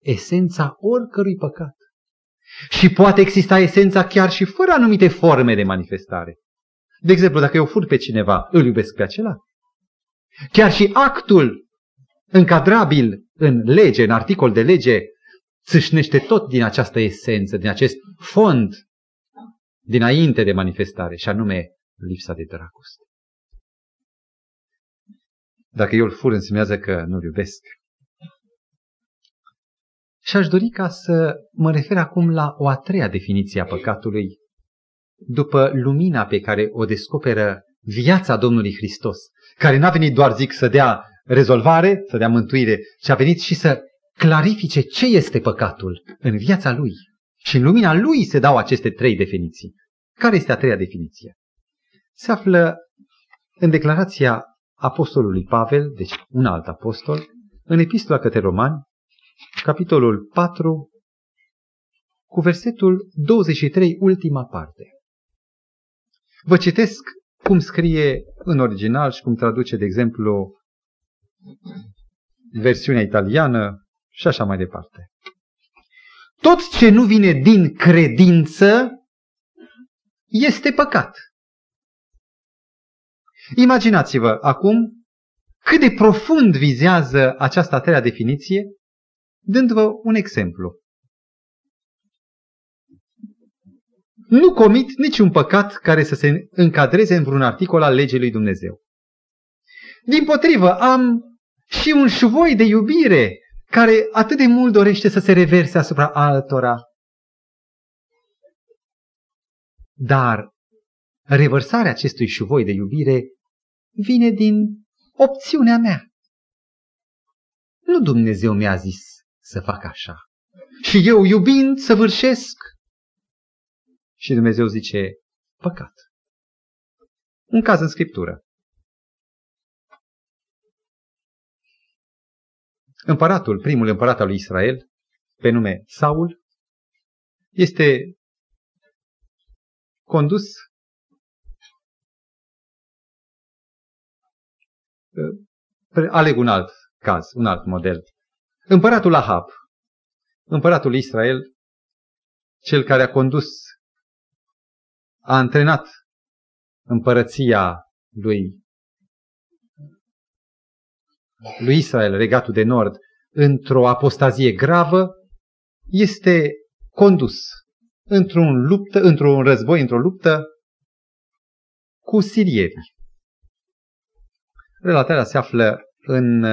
esența oricărui păcat. Și poate exista esența chiar și fără anumite forme de manifestare. De exemplu, dacă eu fur pe cineva, îl iubesc pe acela. Chiar și actul încadrabil în lege, în articol de lege, țâșnește tot din această esență, din acest fond dinainte de manifestare, și anume lipsa de dragoste. Dacă eu îl fur, însemnează că nu-l iubesc. Și aș dori ca să mă refer acum la o a treia definiție a păcatului după lumina pe care o descoperă viața Domnului Hristos, care n-a venit doar, zic, să dea rezolvare, să dea mântuire, ci a venit și să clarifice ce este păcatul în viața Lui. Și în lumina Lui se dau aceste trei definiții. Care este a treia definiție? Se află în declarația apostolului Pavel, deci un alt apostol, în epistola către romani, capitolul 4, cu versetul 23, ultima parte. Vă citesc cum scrie în original și cum traduce, de exemplu, versiunea italiană și așa mai departe. Tot ce nu vine din credință este păcat. Imaginați-vă acum cât de profund vizează această a treia definiție, dându-vă un exemplu. nu comit niciun păcat care să se încadreze în vreun articol al legii lui Dumnezeu. Din potrivă, am și un șuvoi de iubire care atât de mult dorește să se reverse asupra altora. Dar revărsarea acestui șuvoi de iubire vine din opțiunea mea. Nu Dumnezeu mi-a zis să fac așa. Și eu, iubind, să săvârșesc. Și Dumnezeu zice, păcat. Un caz în Scriptură. Împăratul, primul împărat al lui Israel, pe nume Saul, este condus aleg un alt caz, un alt model. Împăratul Ahab, împăratul Israel, cel care a condus, a antrenat împărăția lui, lui Israel, regatul de nord, într-o apostazie gravă, este condus într-un luptă, într-un război, într-o luptă cu sirierii. Relatarea se află în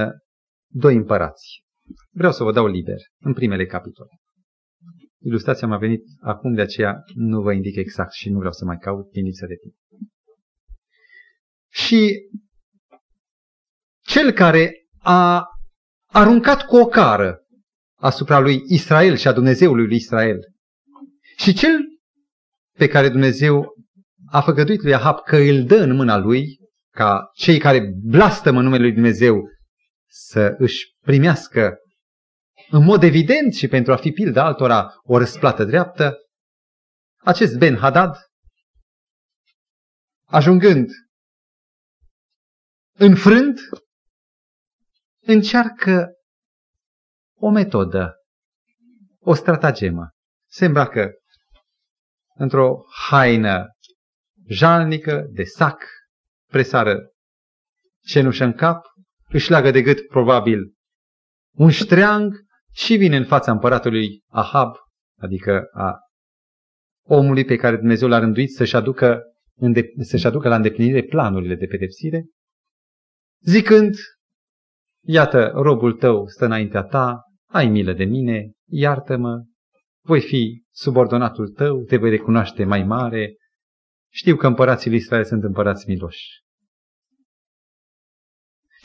doi împărați. Vreau să vă dau liber în primele capitole. Ilustrația m-a venit acum, de aceea nu vă indic exact și nu vreau să mai caut din lipsă de timp. Și cel care a aruncat cu o cară asupra lui Israel și a Dumnezeului lui Israel și cel pe care Dumnezeu a făgăduit lui Ahab că îl dă în mâna lui, ca cei care blastămă numele lui Dumnezeu să își primească în mod evident și pentru a fi pildă altora o răsplată dreaptă, acest Ben Hadad, ajungând înfrânt, încearcă o metodă, o stratagemă. Se îmbracă într-o haină jalnică, de sac, presară cenușă în cap, își leagă de gât probabil. Un ștreang și vine în fața împăratului Ahab, adică a omului pe care Dumnezeu l-a rânduit să-și aducă, să-și aducă la îndeplinire planurile de pedepsire, zicând, iată, robul tău stă înaintea ta, ai milă de mine, iartă-mă, voi fi subordonatul tău, te voi recunoaște mai mare, știu că împărații lui Israel sunt împărați miloși.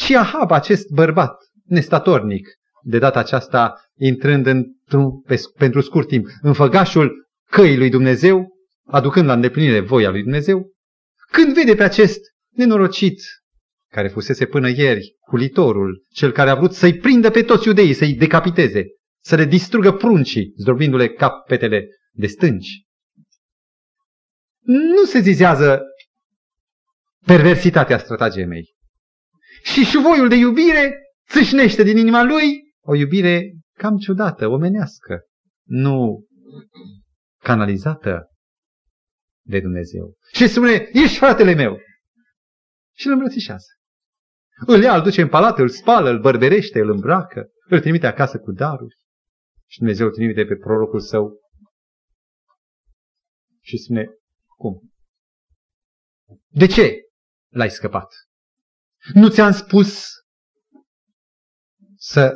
Și Ahab, acest bărbat nestatornic, de data aceasta intrând într-un, pe, pentru scurt timp în făgașul căii lui Dumnezeu, aducând la îndeplinire voia lui Dumnezeu, când vede pe acest nenorocit, care fusese până ieri culitorul, cel care a vrut să-i prindă pe toți iudeii, să-i decapiteze, să le distrugă pruncii, zdrobindu-le capetele de stânci. Nu se zizează perversitatea stratagemei. Și șuvoiul de iubire țâșnește din inima lui o iubire cam ciudată, omenească, nu canalizată de Dumnezeu. Și spune, ești fratele meu! Și îl îmbrățișează. Îl ia, îl duce în palat, îl spală, îl bărberește, îl îmbracă, îl trimite acasă cu daruri. Și Dumnezeu îl trimite pe prorocul său și spune, cum? De ce l-ai scăpat? Nu ți-am spus să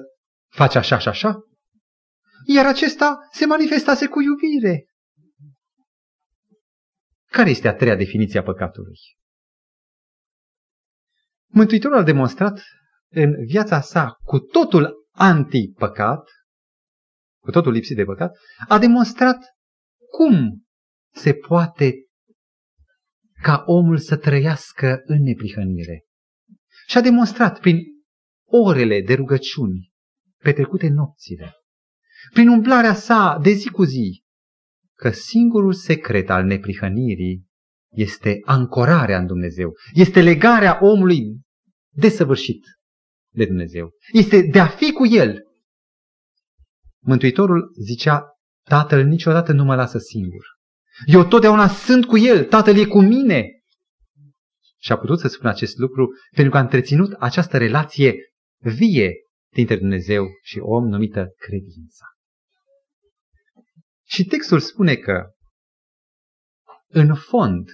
faci așa și așa? Iar acesta se manifestase cu iubire. Care este a treia definiție a păcatului? Mântuitorul a demonstrat în viața sa cu totul antipăcat, cu totul lipsit de păcat, a demonstrat cum se poate ca omul să trăiască în neprihănire. Și a demonstrat prin orele de rugăciuni, petrecute nopțile, prin umblarea sa de zi cu zi, că singurul secret al neprihănirii este ancorarea în Dumnezeu, este legarea omului desăvârșit de Dumnezeu, este de a fi cu El. Mântuitorul zicea, Tatăl niciodată nu mă lasă singur. Eu totdeauna sunt cu El, Tatăl e cu mine. Și a putut să spună acest lucru pentru că a întreținut această relație vie dintre Dumnezeu și om numită credința. Și textul spune că, în fond,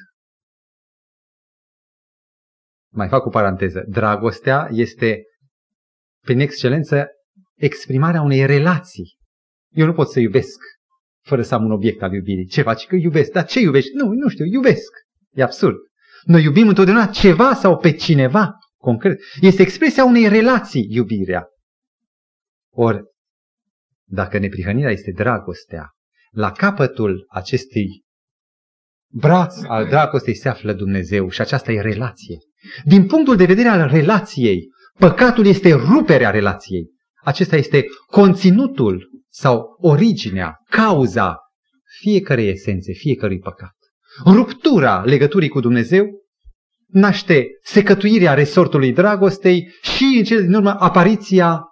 mai fac o paranteză, dragostea este, prin excelență, exprimarea unei relații. Eu nu pot să iubesc fără să am un obiect al iubirii. Ce faci? Că iubesc. Dar ce iubești? Nu, nu știu, iubesc. E absurd. Noi iubim întotdeauna ceva sau pe cineva concret. Este expresia unei relații, iubirea. Ori, dacă neprihănirea este dragostea, la capătul acestui braț al dragostei se află Dumnezeu și aceasta e relație. Din punctul de vedere al relației, păcatul este ruperea relației. Acesta este conținutul sau originea, cauza fiecarei esențe, fiecărui păcat. Ruptura legăturii cu Dumnezeu naște secătuirea resortului dragostei și, în cele din urmă, apariția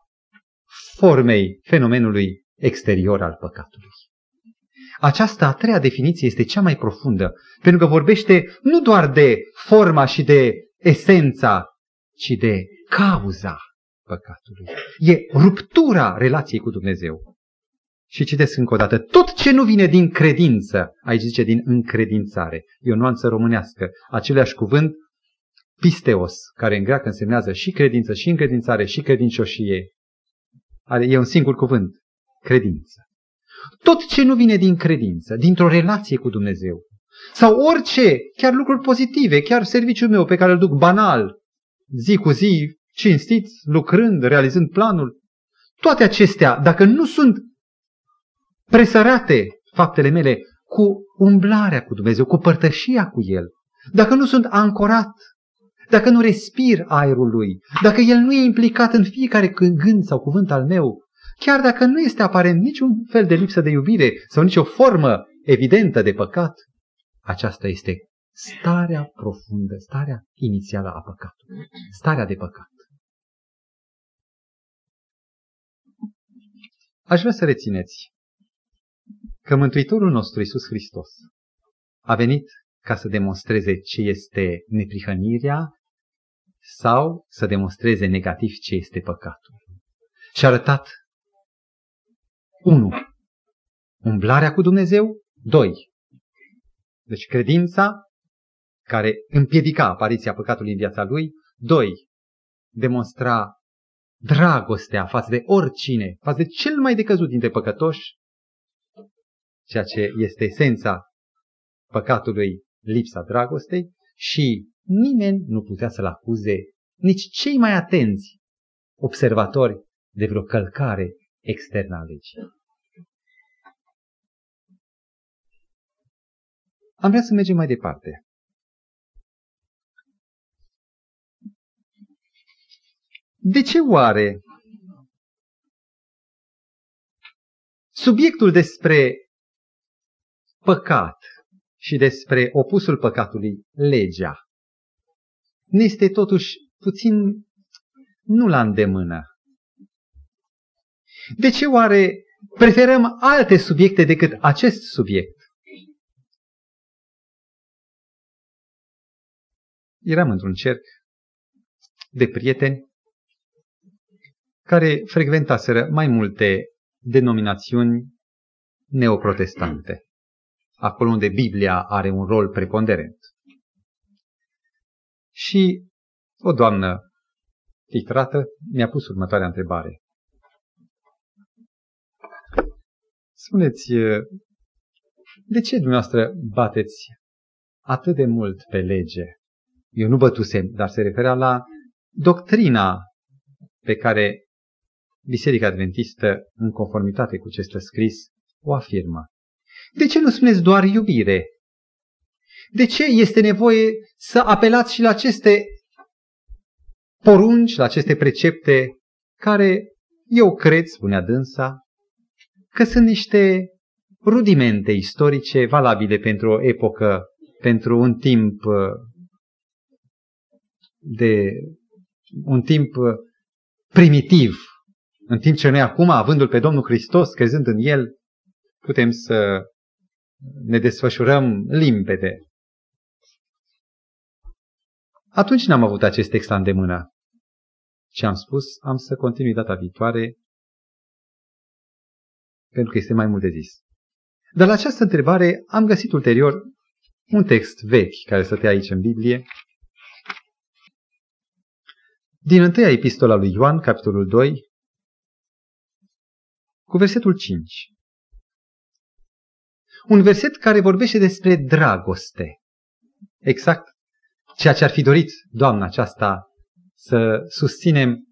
formei fenomenului exterior al păcatului. Această a treia definiție este cea mai profundă, pentru că vorbește nu doar de forma și de esența, ci de cauza păcatului. E ruptura relației cu Dumnezeu. Și citesc încă o dată, tot ce nu vine din credință, aici zice din încredințare, e o nuanță românească, același cuvânt, pisteos, care în greacă însemnează și credință, și încredințare, și credincioșie. Are, e un singur cuvânt, credință. Tot ce nu vine din credință, dintr-o relație cu Dumnezeu, sau orice, chiar lucruri pozitive, chiar serviciul meu pe care îl duc banal, zi cu zi, cinstit, lucrând, realizând planul, toate acestea, dacă nu sunt presărate faptele mele cu umblarea cu Dumnezeu, cu părtășia cu El, dacă nu sunt ancorat, dacă nu respir aerul Lui, dacă El nu e implicat în fiecare gând sau cuvânt al meu, chiar dacă nu este aparent niciun fel de lipsă de iubire sau nicio formă evidentă de păcat, aceasta este starea profundă, starea inițială a păcatului, starea de păcat. Aș vrea să rețineți că Mântuitorul nostru Iisus Hristos a venit ca să demonstreze ce este neprihănirea sau să demonstreze negativ ce este păcatul. Și a arătat 1. Umblarea cu Dumnezeu. 2. Deci credința care împiedica apariția păcatului în viața lui. 2. Demonstra dragostea față de oricine, față de cel mai decăzut dintre păcătoși, ceea ce este esența păcatului, lipsa dragostei, și nimeni nu putea să-l acuze, nici cei mai atenți observatori de vreo călcare externă a legii. Am vrea să mergem mai departe. De ce oare subiectul despre păcat și despre opusul păcatului, legea, ne este totuși puțin nu la îndemână? De ce oare preferăm alte subiecte decât acest subiect? Eram într-un cerc de prieteni care frecventaseră mai multe denominațiuni neoprotestante, acolo unde Biblia are un rol preponderent. Și o doamnă titrată mi-a pus următoarea întrebare. Spuneți, de ce dumneavoastră bateți atât de mult pe lege? Eu nu bătusem, dar se referea la doctrina pe care Biserica Adventistă, în conformitate cu ce stă scris, o afirmă. De ce nu spuneți doar iubire? De ce este nevoie să apelați și la aceste porunci, la aceste precepte, care eu cred, spunea dânsa, că sunt niște rudimente istorice valabile pentru o epocă, pentru un timp de un timp primitiv, în timp ce noi acum, avându-L pe Domnul Hristos, crezând în El, putem să ne desfășurăm limpede. Atunci n-am avut acest text de mână. Și am spus, am să continui data viitoare, pentru că este mai mult de zis. Dar la această întrebare am găsit ulterior un text vechi care stătea aici în Biblie, din întâia epistola lui Ioan, capitolul 2, cu versetul 5. Un verset care vorbește despre dragoste. Exact ceea ce ar fi dorit doamna aceasta să susținem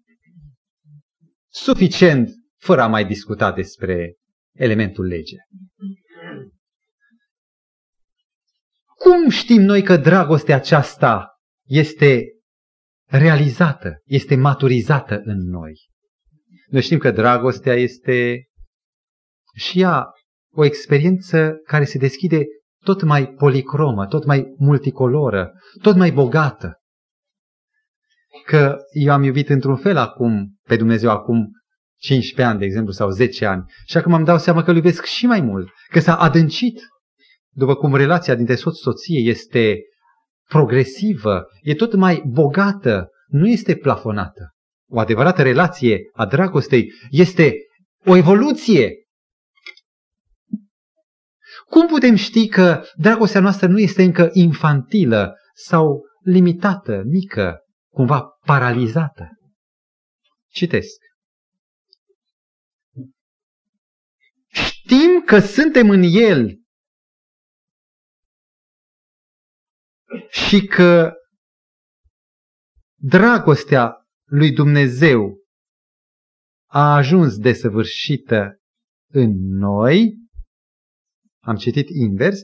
suficient fără a mai discuta despre elementul lege. Cum știm noi că dragostea aceasta este realizată, este maturizată în noi? Noi știm că dragostea este și ea o experiență care se deschide tot mai policromă, tot mai multicoloră, tot mai bogată. Că eu am iubit într-un fel acum, pe Dumnezeu acum 15 ani, de exemplu, sau 10 ani, și acum îmi dau seama că îl iubesc și mai mult, că s-a adâncit. După cum relația dintre soț-soție este progresivă, e tot mai bogată, nu este plafonată. O adevărată relație a dragostei este o evoluție. Cum putem ști că dragostea noastră nu este încă infantilă sau limitată, mică, cumva paralizată? Citesc. Știm că suntem în El și că dragostea lui Dumnezeu a ajuns desăvârșită în noi, am citit invers,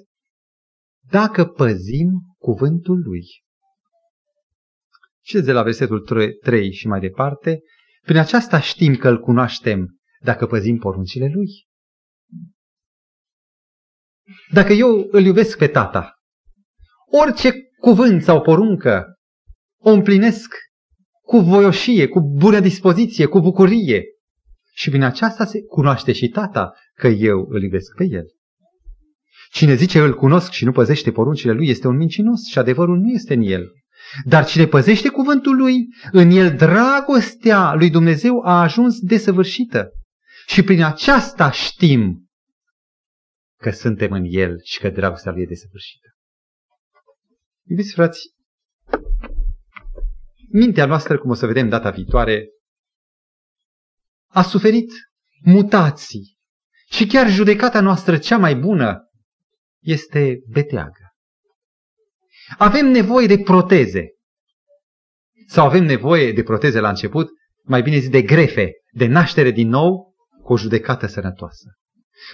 dacă păzim cuvântul lui. Și de la versetul 3 și mai departe, prin aceasta știm că îl cunoaștem dacă păzim poruncile lui. Dacă eu îl iubesc pe tata, orice cuvânt sau poruncă o împlinesc cu voioșie, cu bună dispoziție, cu bucurie. Și prin aceasta se cunoaște și tata că eu îl iubesc pe el. Cine zice îl cunosc și nu păzește poruncile lui este un mincinos și adevărul nu este în el. Dar cine păzește cuvântul lui, în el dragostea lui Dumnezeu a ajuns desăvârșită. Și prin aceasta știm că suntem în el și că dragostea lui e desăvârșită. Iubiți frați, mintea noastră, cum o să vedem data viitoare, a suferit mutații și chiar judecata noastră cea mai bună este beteagă. Avem nevoie de proteze. Sau avem nevoie de proteze la început, mai bine zis de grefe, de naștere din nou cu o judecată sănătoasă.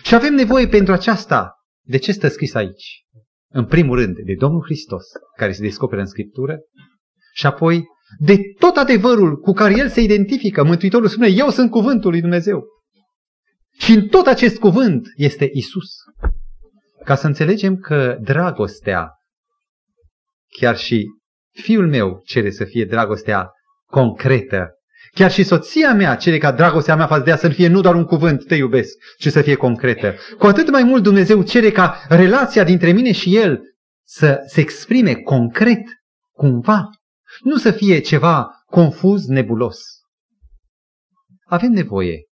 Și avem nevoie pentru aceasta, de ce stă scris aici? În primul rând, de Domnul Hristos, care se descoperă în Scriptură, și apoi de tot adevărul cu care El se identifică. Mântuitorul spune, eu sunt cuvântul lui Dumnezeu. Și în tot acest cuvânt este Isus. Ca să înțelegem că dragostea, chiar și fiul meu cere să fie dragostea concretă, chiar și soția mea cere ca dragostea mea față de ea să fie nu doar un cuvânt, te iubesc, ci să fie concretă. Cu atât mai mult Dumnezeu cere ca relația dintre mine și El să se exprime concret, cumva, nu să fie ceva confuz, nebulos. Avem nevoie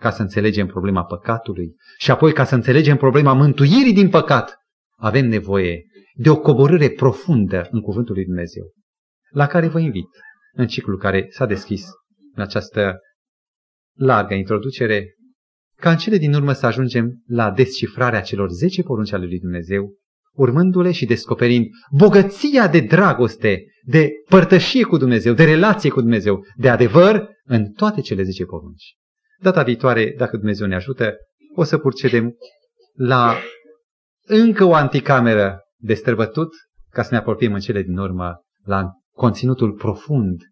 ca să înțelegem problema păcatului și apoi ca să înțelegem problema mântuirii din păcat, avem nevoie de o coborâre profundă în Cuvântul lui Dumnezeu, la care vă invit în ciclul care s-a deschis în această largă introducere, ca în cele din urmă să ajungem la descifrarea celor 10 porunci ale lui Dumnezeu, urmându-le și descoperind bogăția de dragoste, de părtășie cu Dumnezeu, de relație cu Dumnezeu, de adevăr în toate cele 10 porunci. Data viitoare, dacă Dumnezeu ne ajută, o să procedem la încă o anticameră de străbătut, ca să ne apropiem în cele din urmă la conținutul profund,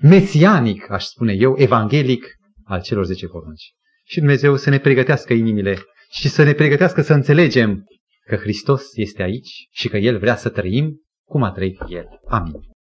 mesianic, aș spune eu, evanghelic al celor 10 porunci. Și Dumnezeu să ne pregătească inimile și să ne pregătească să înțelegem că Hristos este aici și că El vrea să trăim cum a trăit El. Amin.